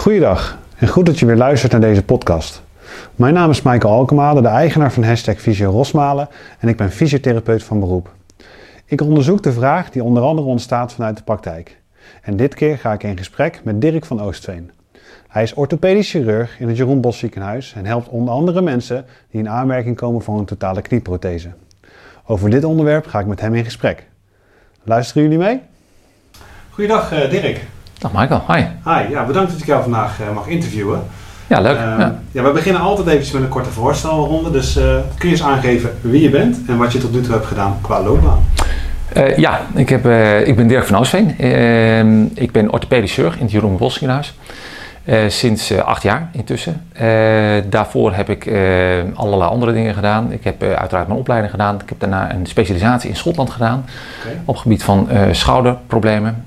Goeiedag en goed dat je weer luistert naar deze podcast. Mijn naam is Michael Alkemade, de eigenaar van hashtag Fysio Rosmalen en ik ben fysiotherapeut van beroep. Ik onderzoek de vraag die onder andere ontstaat vanuit de praktijk. En dit keer ga ik in gesprek met Dirk van Oostveen. Hij is orthopedisch chirurg in het Jeroen Bos ziekenhuis en helpt onder andere mensen die in aanmerking komen voor een totale knieprothese. Over dit onderwerp ga ik met hem in gesprek. Luisteren jullie mee? Goeiedag uh, Dirk. Dag Michael, hi. Hi, ja, bedankt dat ik jou vandaag uh, mag interviewen. Ja, leuk. Uh, ja. ja. we beginnen altijd even met een korte voorstelronde. Dus uh, kun je eens aangeven wie je bent en wat je tot nu toe hebt gedaan qua loopbaan? ja, ik, heb, ik ben Dirk van Oostveen. Ehm, ik ben orthopedisch chirurg in het Jeroen Bos ziekenhuis. Uh, sinds uh, acht jaar intussen. Uh, daarvoor heb ik allerlei andere dingen gedaan. Ik heb uiteraard mijn opleiding gedaan. Ik heb daarna een specialisatie in Schotland gedaan. Okay. Op het gebied van schouderproblemen.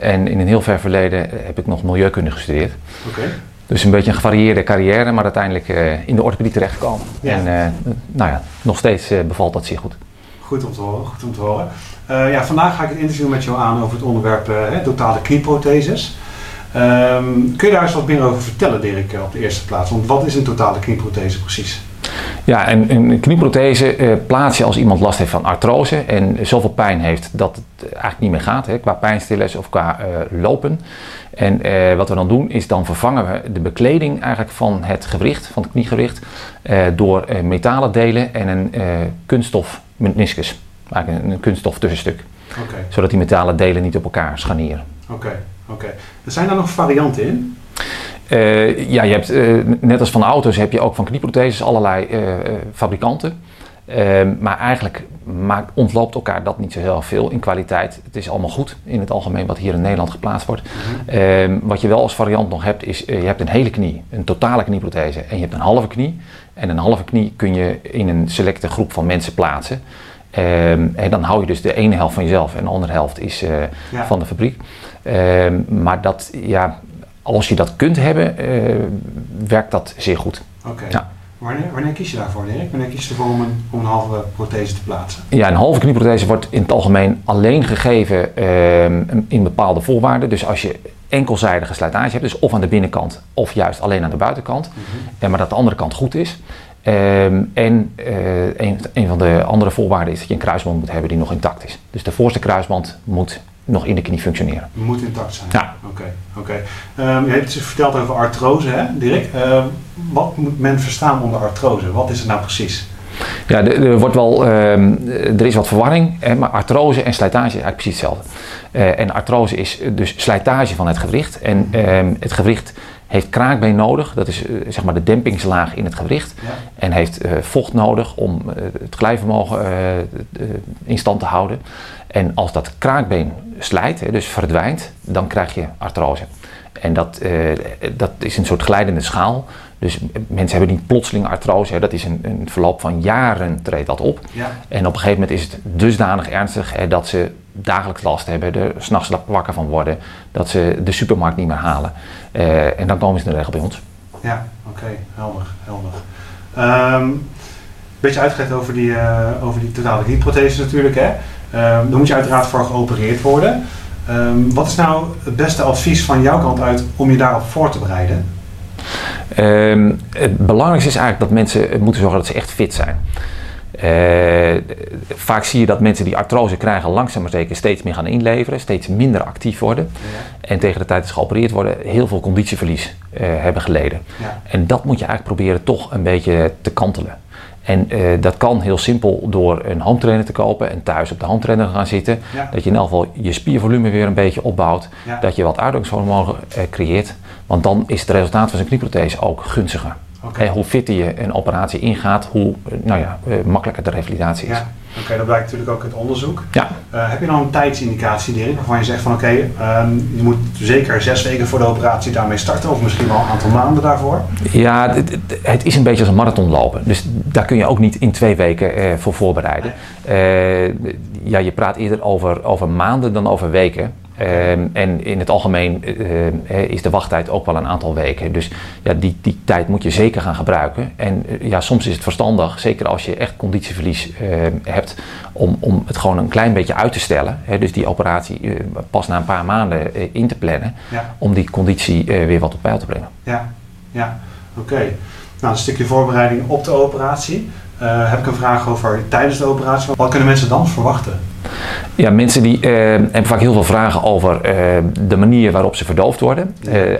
en in een heel ver verleden heb ik nog milieukunde gestudeerd. Okay. Dus een beetje een gevarieerde carrière, maar uiteindelijk in de orthopedie terechtgekomen. Ja. En nou ja, nog steeds bevalt dat zeer goed. Goed om te horen. Goed om te horen. ja, vandaag ga ik het interview met jou aan over het onderwerp totale knieprotheses. Um, kun je daar eens wat meer over vertellen, Dirk, op de eerste plaats? Want wat is een totale knieprothese precies? Ja, een, een knieprothese uh, plaats je als iemand last heeft van artrose en zoveel pijn heeft dat het eigenlijk niet meer gaat, hè, qua pijnstillers of qua uh, lopen. En uh, wat we dan doen is dan vervangen we de bekleding eigenlijk van het gewricht, van het kniegewricht, door metalen delen en een kunststof meniscus. Eigenlijk een, een kunststof tussenstuk. Okay. Zodat die metalen delen niet op elkaar scharnieren. Oké. Okay. Oké. Er zijn daar nog varianten in? Uh, ja, je hebt, uh, net als van auto's heb je ook van knieprotheses allerlei uh, fabrikanten. Ehm, maar eigenlijk maakt, ontloopt elkaar dat niet zo heel veel in kwaliteit. Het is allemaal goed in het algemeen wat hier in Nederland geplaatst wordt. Mm-hmm. wat je wel als variant nog hebt is, je hebt een hele knie, een totale knieprothese. En je hebt een halve knie. En een halve knie kun je in een selecte groep van mensen plaatsen. Um, en dan hou je dus de ene helft van jezelf en de andere helft is ja. van de fabriek. Um, maar dat, ja, als je dat kunt hebben, uh, werkt dat zeer goed. Oké. Okay. Ja. Wanneer, wanneer, kies je daarvoor, Dirk? Wanneer kies je ervoor om een, om een halve prothese te plaatsen? Ja, een halve knieprothese wordt in het algemeen alleen gegeven uh, in bepaalde voorwaarden. Dus als je enkelzijdige slijtage hebt, dus of aan de binnenkant of juist alleen aan de buitenkant, uh, maar dat de andere kant goed is. Um, en uh, een, een, van de andere voorwaarden is dat je een kruisband moet hebben die nog intact is. Dus de voorste kruisband moet nog in de knie functioneren. Moet intact zijn? Ja. Oké. Okay, okay. um, je hebt het verteld over artrose, hè, Dirk. Uh, wat moet men verstaan onder artrose? Wat is het nou precies? Ja, er, er wordt wel, um, er is wat verwarring, hè, maar artrose en slijtage is eigenlijk precies hetzelfde. Uh, en artrose is dus slijtage van het gewricht. En um, het gewricht heeft kraakbeen nodig, dat is uh, zeg maar de dempingslaag in het gewricht. Ja. En heeft uh, vocht nodig om uh, het glijvermogen in stand te houden. En als dat kraakbeen slijt, hè, dus verdwijnt, dan krijg je artrose. En dat, dat is een soort glijdende schaal. Dus mensen hebben niet plotseling artrose, hè. dat is een, een, verloop van jaren treedt dat op. Ja. En op een gegeven moment is het dusdanig ernstig hè, dat ze dagelijks last hebben, er s'nachts wakker van worden, dat ze de supermarkt niet meer halen. Uh, en dan komen ze in de regel bij ons. Ja, oké, okay. helder, helder. Um, een beetje uitgelegd over die, uh, over die totale knieprothese natuurlijk. Hè? Um, dan moet je uiteraard voor geopereerd worden. Um, wat is nou het beste advies van jouw kant uit om je daarop voor te bereiden? Het belangrijkste is eigenlijk dat mensen moeten zorgen dat ze echt fit zijn. Uh, vaak zie je dat mensen die artrose krijgen langzaam maar zeker steeds meer gaan inleveren, steeds minder actief worden. Ja. En tegen de tijd dat ze geopereerd worden heel veel conditieverlies uh, hebben geleden. Ja. En dat moet je eigenlijk proberen toch een beetje te kantelen. En uh, dat kan heel simpel door een home trainer te kopen en thuis op de home trainer te gaan zitten. Ja. Dat je in elk geval je spiervolume weer een beetje opbouwt. Dat je wat uitdrukingsvermogen creëert. Want dan is het resultaat van zijn knieprothese ook gunstiger. Okay. Hoe fitter je een operatie ingaat, hoe nou ja, uh, makkelijker de revalidatie is. Ja, oké, okay, dat blijkt natuurlijk ook uit onderzoek. Ja. Uh, heb je nou een tijdsindicatie, Dirk, waarvan je zegt van oké, okay, um, je moet zeker zes weken voor de operatie daarmee starten, of misschien wel een aantal maanden daarvoor? Ja, het, is een beetje als een marathon lopen. Dus daar kun je ook niet in twee weken uh, voor voorbereiden. ja, je praat eerder over, over maanden dan over weken. Ehm, en in het algemeen eh, is de wachttijd ook wel een aantal weken. Dus ja, die, die tijd moet je zeker gaan gebruiken. En eh, ja, soms is het verstandig, zeker als je echt conditieverlies ehm, hebt, om, om het gewoon een klein beetje uit te stellen. Hè, dus die operatie eh, pas na een paar maanden in te plannen, om die conditie weer wat op peil te brengen. Ja, ja. oké. Nou, een stukje voorbereiding op de operatie. Uh, heb ik een vraag over tijdens de operatie. Wat kunnen mensen dan verwachten? Ja, mensen die uh, hebben vaak heel veel vragen over uh, de manier waarop ze verdoofd worden.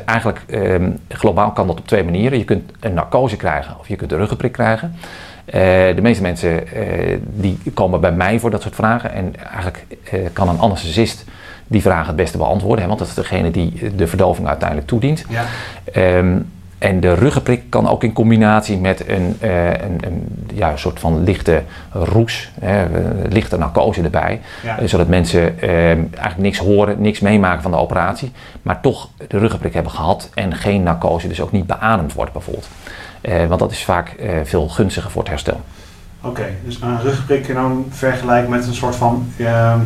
eigenlijk ehm, globaal kan dat op twee manieren. Je kunt een narcose krijgen of je kunt een ruggenprik krijgen. de meeste mensen die komen bij mij voor dat soort vragen. En eigenlijk kan een anesthesist die vragen het beste beantwoorden. Hè, want dat is degene die de verdoving uiteindelijk toedient. Ja. Ehm, en de ruggenprik kan ook in combinatie met een, uh, een, een ja, soort van lichte roes, hè, lichte narcose erbij. Eh, zodat mensen eigenlijk niks horen, niks meemaken van de operatie. Maar toch de ruggenprik hebben gehad en geen narcose, dus ook niet beademd wordt bijvoorbeeld. want dat is vaak veel gunstiger voor het herstel. Oké, dus een ruggenprik dan vergelijken met een soort van Ehm,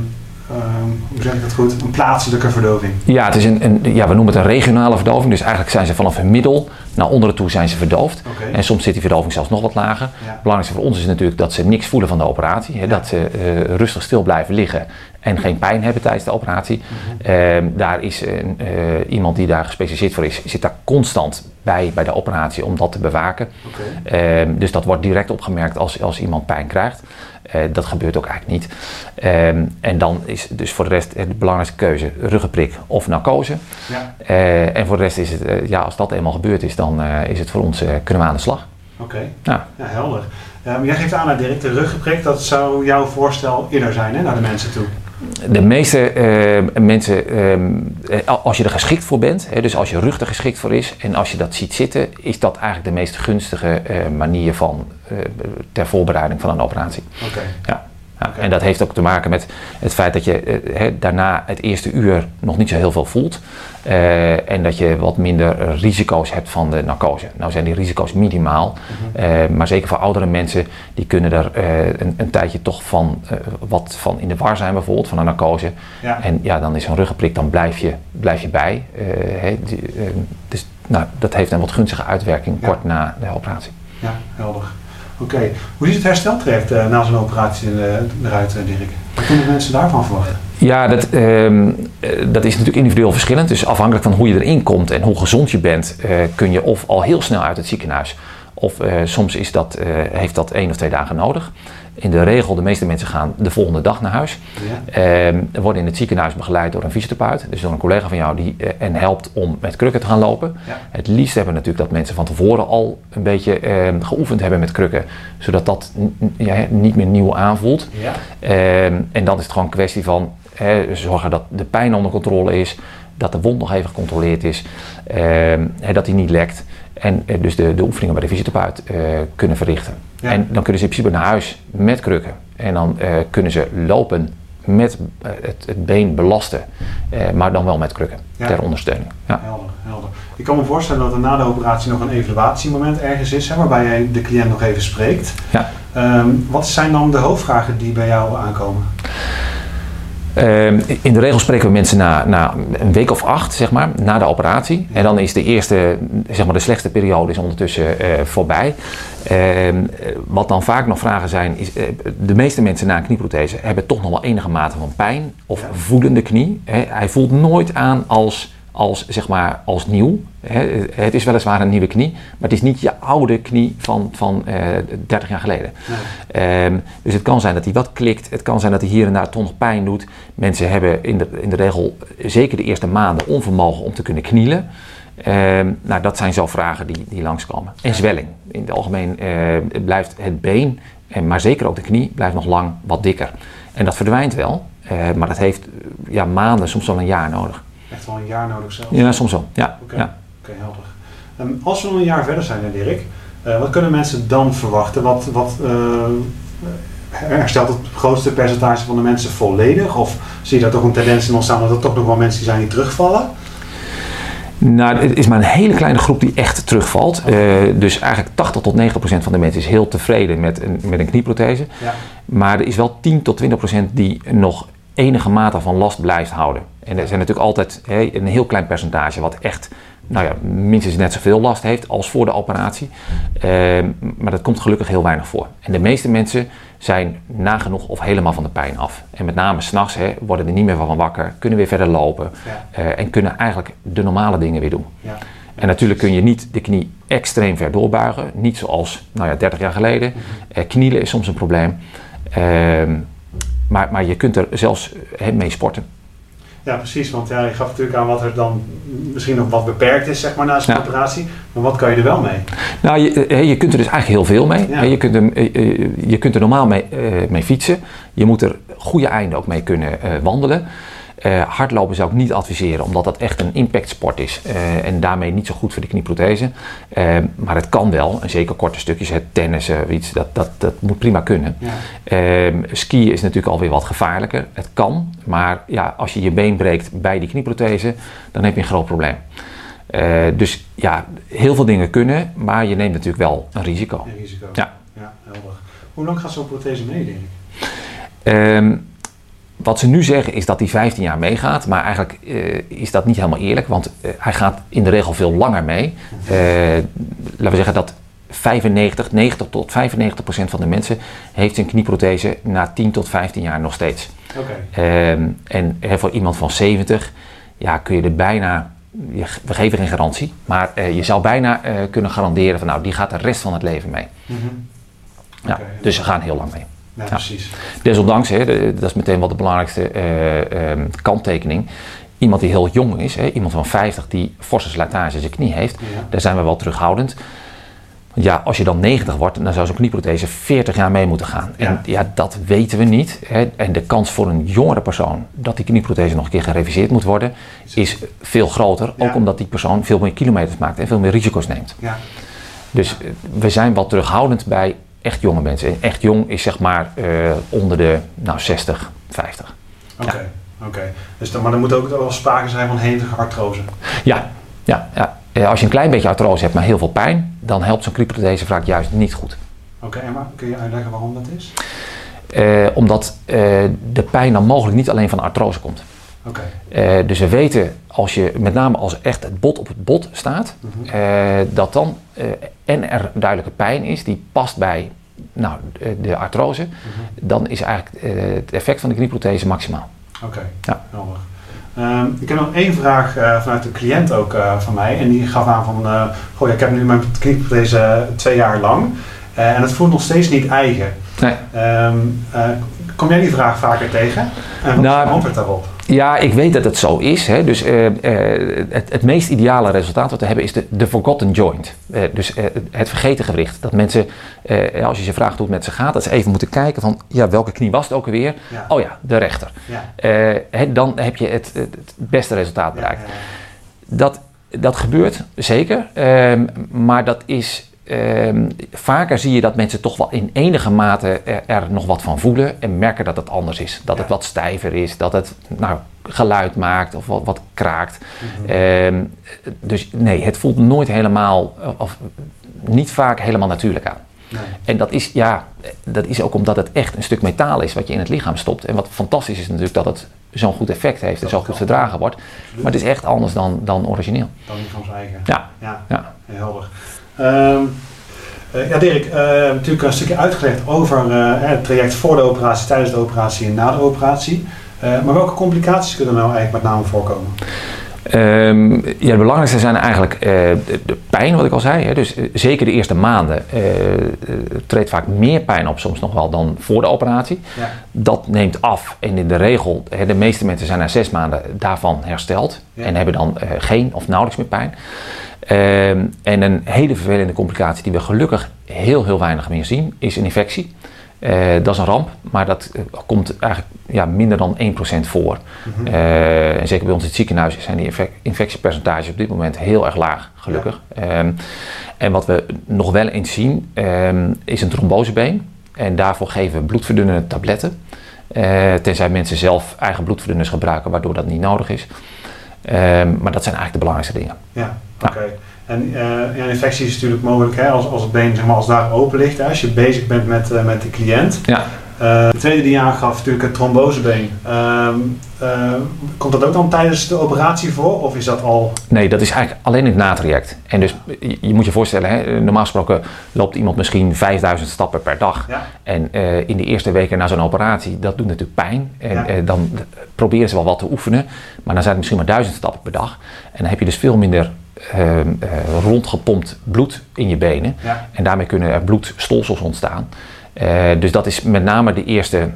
hoe zeg ik dat goed, een plaatselijke verdoving. Ja, het is een, een, ja, we noemen het een regionale verdoving. Dus eigenlijk zijn ze vanaf hun middel naar onderen toe zijn ze verdoofd. En soms zit die verdoving zelfs nog wat lager. Het belangrijkste voor ons is natuurlijk dat ze niks voelen van de operatie. Hè, Dat ze uh, rustig stil blijven liggen en geen pijn hebben tijdens de operatie. Mhm. Ehm, daar is een, uh, iemand die daar gespecialiseerd voor is, zit daar constant bij, bij de operatie om dat te bewaken. Okay. Ehm, dus dat wordt direct opgemerkt als, als iemand pijn krijgt. Uh, dat gebeurt ook eigenlijk niet. Um, en dan is dus voor de rest de belangrijkste keuze ruggenprik of narcose. Ja. Uh, en voor de rest is het, uh, ja, als dat eenmaal gebeurd is, dan is het voor ons, kunnen we aan de slag. Oké, okay. ja. ja. helder. Um, jij geeft aan direct de ruggenprik, dat zou jouw voorstel eerder zijn hè, naar de mensen toe? De meeste uh, mensen, ehm, eh, als je er geschikt voor bent, hè, dus als je rug er geschikt voor is en als je dat ziet zitten, is dat eigenlijk de meest gunstige uh, manier van, uh, ter voorbereiding van een operatie. Oké. Ja. En dat heeft ook te maken met het feit dat je uh, daarna het eerste uur nog niet zo heel veel voelt. Uh, en dat je wat minder risico's hebt van de narcose. Nou zijn die risico's minimaal. Mm -hmm. uh, maar zeker voor oudere mensen, die kunnen er een, een, tijdje toch van wat van in de war zijn bijvoorbeeld, van een narcose. Ja. En ja, dan is zo'n ruggenprik, dan blijf je, blijf je bij. He, die, dus nou, dat heeft een wat gunstige uitwerking ja. kort na de operatie. Ja, helder. Oké, hoe ziet het hersteltraject uh, na zo'n operatie uh, eruit, uh, Dirk? Wat kunnen mensen daarvan verwachten? Ja, dat, um, dat is natuurlijk individueel verschillend. Dus afhankelijk van hoe je erin komt en hoe gezond je bent, kun je of al heel snel uit het ziekenhuis. Of soms is dat, heeft dat één of twee dagen nodig in de regel, de meeste mensen gaan de volgende dag naar huis. Ja. Um, worden in het ziekenhuis begeleid door een fysiotherapeut, dus door een collega van jou die uh, en helpt om met krukken te gaan lopen. Ja. Het liefst hebben we natuurlijk dat mensen van tevoren al een beetje uh, geoefend hebben met krukken, zodat dat ja, niet meer nieuw aanvoelt. Ja. Um, en dan is het gewoon een kwestie van zorgen dat de pijn onder controle is, dat de wond nog even gecontroleerd is, um, dat hij niet lekt. En eh, dus de, de oefeningen bij de fysiotherapeut uh, kunnen verrichten. En dan kunnen ze in principe naar huis met krukken. En dan uh, kunnen ze lopen met het, het, been belasten, maar dan wel met krukken ter ondersteuning. Ja. Helder, helder. Ik kan me voorstellen dat er na de operatie nog een evaluatiemoment ergens is, hè, waarbij jij de cliënt nog even spreekt. Ja. Um, wat zijn dan de hoofdvragen die bij jou aankomen? Ehm, in de regel spreken we mensen na, na een week of acht, zeg maar, na de operatie. En dan is de eerste, zeg maar, de slechtste periode is ondertussen uh, voorbij. Ehm, wat dan vaak nog vragen zijn, is uh, de meeste mensen na een knieprothese hebben toch nog wel enige mate van pijn of voedende knie. hij voelt nooit aan als als, zeg maar, als nieuw. Het is weliswaar een nieuwe knie, maar het is niet je oude knie van, van uh, 30 jaar geleden. Um, dus het kan zijn dat hij wat klikt, het kan zijn dat hij hier en daar toch nog pijn doet. Mensen hebben in de, in de regel, zeker de eerste maanden, onvermogen om te kunnen knielen. Um, nou, dat zijn zo vragen die, die langskomen. En zwelling. In het algemeen uh, blijft het been, en, maar zeker ook de knie, blijft nog lang wat dikker. En dat verdwijnt wel, uh, maar dat heeft ja, maanden, soms wel een jaar nodig echt wel een jaar nodig zelf? Ja, soms wel. Ja. Oké, ja. okay, helder. Um, als we dan een jaar verder zijn, Dirk, uh, wat kunnen mensen dan verwachten? Wat, wat uh, herstelt het grootste percentage van de mensen volledig? Of zie je daar toch een tendens in ontstaan dat er toch nog wel mensen zijn die terugvallen? Nou, het is maar een hele kleine groep die echt terugvalt. Uh, dus eigenlijk 80 tot 90 procent van de mensen is heel tevreden met een, met een knieprothese. Ja. Maar er is wel 10 tot 20 procent die nog enige mate van last blijft houden. En er zijn natuurlijk altijd hè, een heel klein percentage wat echt nou ja, minstens net zoveel last heeft als voor de operatie. Ehm, maar dat komt gelukkig heel weinig voor. En de meeste mensen zijn nagenoeg of helemaal van de pijn af. En met name s'nachts worden er niet meer van wakker, kunnen weer verder lopen eh, en kunnen eigenlijk de normale dingen weer doen. Ja. En natuurlijk kun je niet de knie extreem ver doorbuigen, niet zoals nou ja, 30 jaar geleden. Eh, knielen is soms een probleem. Ehm, maar, maar je kunt er zelfs mee sporten. Ja, precies. Want ja, je gaf natuurlijk aan wat er dan misschien nog wat beperkt is, zeg maar, na zo'n operatie. Maar wat kan je er wel mee? Nou, je, eh, je kunt er dus eigenlijk heel veel mee. Je, kunt er, eh, eh, je kunt er normaal mee, mee fietsen. Je moet er goede einden ook mee kunnen wandelen. Uh, hardlopen zou ik niet adviseren, omdat dat echt een impactsport is. Uh, en daarmee niet zo goed voor de knieprothese. Uh, maar het kan wel, en zeker korte stukjes, het tennissen, iets, dat, dat, dat moet prima kunnen. Ja. Ehm, skiën is natuurlijk alweer wat gevaarlijker. Het kan, maar ja, als je je been breekt bij die knieprothese, dan heb je een groot probleem. dus ja, heel veel dingen kunnen, maar je neemt natuurlijk wel een risico. Een risico. Ja. ja helder. Hoe lang gaat zo'n prothese mee, denk ik? Ehm, wat ze nu zeggen is dat hij 15 jaar meegaat, maar eigenlijk uh, is dat niet helemaal eerlijk, want uh, hij gaat in de regel veel langer mee. Uh, laten we zeggen dat 95, 90 tot 95 procent van de mensen heeft zijn knieprothese na 10 tot 15 jaar nog steeds. Okay. Um, en voor iemand van 70 ja, kun je er bijna, we geven geen garantie, maar je zou bijna kunnen garanderen van nou die gaat de rest van het leven mee. Mm -hmm. ja. Dus ze gaan heel lang mee. Ja, precies. Desondanks, hè, dat is meteen wel de belangrijkste uh, um, kanttekening. Iemand die heel jong is, hè, iemand van 50 die forse slijtage in zijn knie heeft, daar zijn we wel terughoudend. Want ja, als je dan 90 wordt, dan zou zo'n knieprothese 40 jaar mee moeten gaan. Ja. En ja, dat weten we niet. Hè. En de kans voor een jongere persoon dat die knieprothese nog een keer gereviseerd moet worden, is veel groter. Ook omdat die persoon veel meer kilometers maakt en veel meer risico's neemt. Ja. Dus eh, we zijn wel terughoudend bij echt jonge mensen. En echt jong is zeg maar uh, onder de nou, 60, 50. Oké, okay, ja. oké. Dus dan, maar er moet ook wel sprake zijn van hevige artrose. Ja, ja, ja. Als je een klein beetje artrose hebt, maar heel veel pijn, dan helpt zo'n deze vaak juist niet goed. Oké, okay, maar kun je uitleggen waarom dat is? Uh, omdat uh, de pijn dan mogelijk niet alleen van artrose komt. Okay. Uh, dus we weten, als je met name als echt het bot op het bot staat, mm -hmm. uh, dat dan uh, en er duidelijke pijn is die past bij nou, de artrose, mm -hmm. dan is eigenlijk het effect van de knieprothese maximaal. Oké, okay. ja. helder. Um, ik heb nog één vraag vanuit een cliënt ook van mij en die gaf aan van, goh, ja, ik heb nu mijn knieprothese twee jaar lang en het voelt nog steeds niet eigen. Nee. Um, kom jij die vraag vaker tegen? En wat nou, is antwoord daarop? Ja, ik weet dat het zo is. Hè. Dus uh, uh, het, het, meest ideale resultaat wat we hebben is de, de forgotten joint. Uh, dus het vergeten gewricht. Dat mensen, als je ze vraagt hoe het met ze gaat, dat ze even moeten kijken van, ja, welke knie was het ook alweer? Ja. Oh ja, de rechter. Ja. dan heb je het, het, beste resultaat bereikt. Ja, dat, dat gebeurt, zeker. Ehm, maar dat is Um, vaker zie je dat mensen toch wel in enige mate er, nog wat van voelen en merken dat het anders is. Dat het wat stijver is, dat het nou, geluid maakt of wat, wat kraakt. Mm um, dus nee, het voelt nooit helemaal, of niet vaak helemaal natuurlijk aan. Nee. En dat is, ja, dat is ook omdat het echt een stuk metaal is wat je in het lichaam stopt. En wat fantastisch is natuurlijk dat het zo'n goed effect heeft en zo goed verdragen wordt. Maar het is echt anders dan, dan origineel. Dan lichaams eigen. Ja. ja. ja. Helder. Um, uh, ja, Dirk, uh, natuurlijk een stukje uitgelegd over uh, het traject voor de operatie, tijdens de operatie en na de operatie. maar welke complicaties kunnen er nou eigenlijk met name voorkomen? Um, ja, de belangrijkste zijn eigenlijk de, de, pijn, wat ik al zei. Hè. Dus zeker de eerste maanden treedt vaak meer pijn op, soms nog wel dan voor de operatie. Ja. Dat neemt af en in de regel, de meeste mensen zijn na zes maanden daarvan hersteld ja. en hebben dan geen of nauwelijks meer pijn. Ehm, en een hele vervelende complicatie die we gelukkig heel, heel weinig meer zien, is een infectie. Uh, dat is een ramp, maar dat uh, komt eigenlijk ja, minder dan 1% voor. Mm -hmm. uh, en zeker bij ons in het ziekenhuis zijn die infectiepercentages op dit moment heel erg laag, gelukkig. Ja. Um, en wat we nog wel eens zien, um, is een trombosebeen. En daarvoor geven we bloedverdunnende tabletten. tenzij mensen zelf eigen bloedverdunners gebruiken, waardoor dat niet nodig is. Um, maar dat zijn eigenlijk de belangrijkste dingen. Ja, oké. En uh, ja, infectie is natuurlijk mogelijk hè, als, als het been zeg maar, als daar open ligt. Hè, als je bezig bent met, uh, met de cliënt. Ja. De tweede die je aangaf, natuurlijk het trombosebeen. Ehm, uh, komt dat ook dan tijdens de operatie voor of is dat al... Nee, dat is eigenlijk alleen in het natraject. En dus je, moet je voorstellen, hè, normaal gesproken loopt iemand misschien 5000 stappen per dag. Ja. En uh, in de eerste weken na zo'n operatie, dat doet natuurlijk pijn. En Ja. uh, dan proberen ze wel wat te oefenen, maar dan zijn het misschien maar 1000 stappen per dag. En dan heb je dus veel minder uh, rondgepompt bloed in je benen. Ja. En daarmee kunnen er bloedstolsels ontstaan. Uh, dus dat is met name de eerste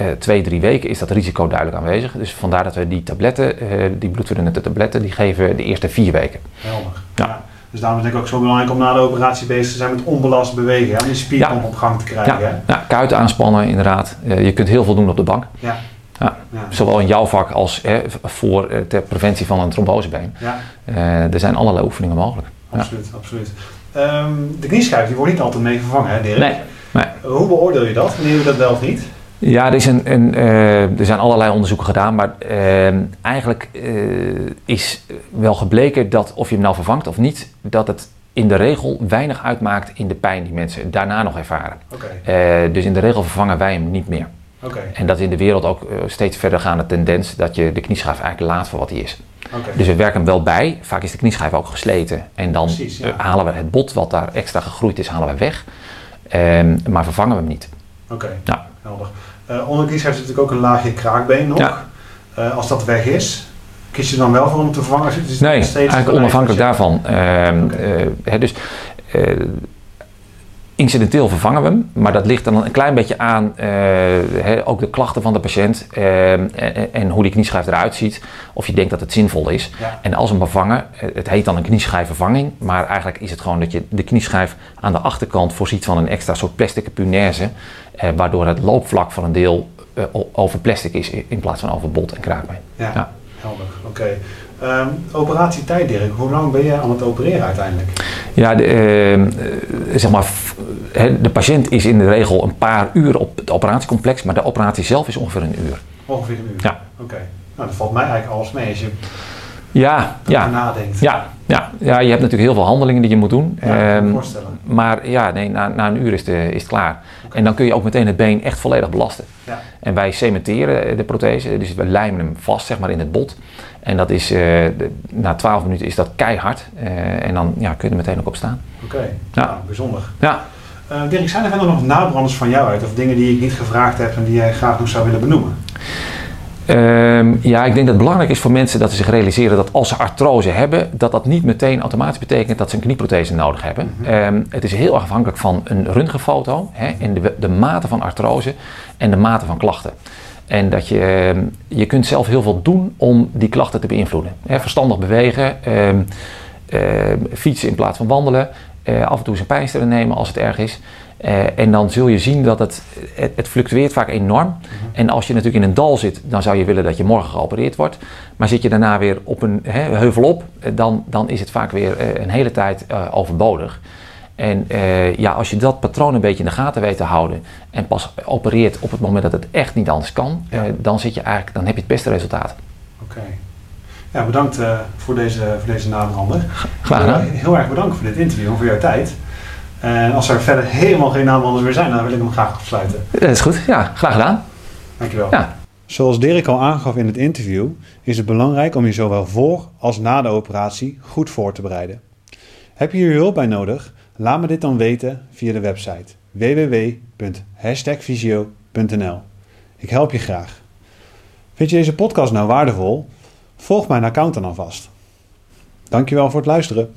uh, twee, drie weken is dat risico duidelijk aanwezig. Dus vandaar dat we die tabletten, uh, die bloedverdunnende tabletten, die geven de eerste vier weken. Helder. Ja. Dus daarom is het denk ik ook zo belangrijk om na de operatie bezig te zijn met onbelast bewegen. Hè? Om die spierpomp Ja. op gang te krijgen. Ja, hè? ja, kuiten aanspannen inderdaad. Uh, je kunt heel veel doen op de bank. Ja. Ja. Zowel in jouw vak als hè, voor eh, ter preventie van een trombosebeen. Ja, Eh, er zijn allerlei oefeningen mogelijk. Absoluut. absoluut. Ehm, de knieschijf die wordt niet altijd mee vervangen, hè Dirk? Nee, nee. Hoe beoordeel je dat? Wanneer je dat wel of niet? Ja, er, is een, een, eh, er zijn allerlei onderzoeken gedaan, maar eh, eigenlijk eh, is wel gebleken dat of je hem nou vervangt of niet, dat het in de regel weinig uitmaakt in de pijn die mensen daarna nog ervaren. Oké, Eh, dus in de regel vervangen wij hem niet meer. oké, En dat is in de wereld ook steeds verdergaande tendens dat je de knieschijf eigenlijk laat voor wat hij is. oké. Dus we werken hem wel bij. Vaak is de knieschijf ook gesleten. En dan Precies, ja. halen we het bot wat daar extra gegroeid is, halen we weg. Ehm, maar vervangen we hem niet. Oké, Ja. helder. Eh onder de knieschijf zit natuurlijk ook een laagje kraakbeen nog. Ja. Eh, als dat weg is, kies je dan wel voor om te vervangen? Is het steeds Nee, eigenlijk onafhankelijk daarvan. Ehm, Oké. eh, dus eh, incidenteel vervangen we hem, maar dat ligt dan een klein beetje aan eh, ook de klachten van de patiënt ehm, en, en hoe die knieschijf eruit ziet. Of je denkt dat het zinvol is. Ja. En als we hem vervangen, eh, het heet dan een knieschijfvervanging, maar eigenlijk is het gewoon dat je de knieschijf aan de achterkant voorziet van een extra soort plastic punaise, eh, waardoor het loopvlak van een deel eh, over plastic is in plaats van over bot en kraakbeen. Ja, Ja. helder. Oké. Ehm, operatietijd, Dirk. Hoe lang ben je aan het opereren uiteindelijk? Ja, de, eh, eh, zeg maar, de patiënt is in de regel een paar uur op het operatiecomplex, maar de operatie zelf is ongeveer een uur. Ongeveer een uur? Ja. Oké. Nou, dat valt mij eigenlijk alles mee als je Ja, ja, nadenkt. ja, ja, ja, je hebt natuurlijk heel veel handelingen die je moet doen. Ja, Ehm, voorstellen. maar ja, nee, na, na een uur is, de, is het klaar. En dan kun je ook meteen het been echt volledig belasten. Ja. En wij cementeren de prothese, dus we lijmen hem vast zeg maar, in het bot. En dat is, eh, de- na 12 minuten is dat keihard. Eh, en dan ja, kun je er meteen ook op staan. Oké. Ja. Nou, bijzonder. Ja, Eh, Dirk, zijn er verder nog nabranders van jou uit? Of dingen die ik niet gevraagd heb en die jij graag nog zou willen benoemen? Ehm, ja, ik denk dat het belangrijk is voor mensen dat ze zich realiseren dat als ze artrose hebben, dat dat niet meteen automatisch betekent dat ze een knieprothese nodig hebben. Ehm, het is heel erg afhankelijk van een röntgenfoto hè, en de, de mate van artrose en de mate van klachten. En dat je, ehm, je kunt zelf heel veel doen om die klachten te beïnvloeden. Hè, verstandig bewegen, fietsen in plaats van wandelen, eh, af en toe een pijnstiller nemen als het erg is. Eh, en dan zul je zien dat het, het, het fluctueert vaak enorm. En als je natuurlijk in een dal zit, dan zou je willen dat je morgen geopereerd wordt. Maar zit je daarna weer op een heuvel op, eh, dan, dan is het vaak weer eh, een hele tijd overbodig. En ja, als je dat patroon een beetje in de gaten weet te houden en pas opereert op het moment dat het echt niet anders kan, dan, zit je eigenlijk, dan heb je het beste resultaat. Oké. Ja, bedankt voor, deze, voor deze. Graag gedaan. Heel erg bedankt voor dit interview en voor jouw tijd. En als er verder helemaal geen nabranders meer zijn, dan wil ik hem graag afsluiten. Dat is goed, ja, graag gedaan. Dankjewel. Ja. Zoals Dirk al aangaf in het interview, is het belangrijk om je zowel voor als na de operatie goed voor te bereiden. Heb je hier hulp bij nodig? Laat me dit dan weten via de website www.hashtagvisio.nl. Ik help je graag. Vind je deze podcast nou waardevol? Volg mijn account dan alvast. Dankjewel voor het luisteren.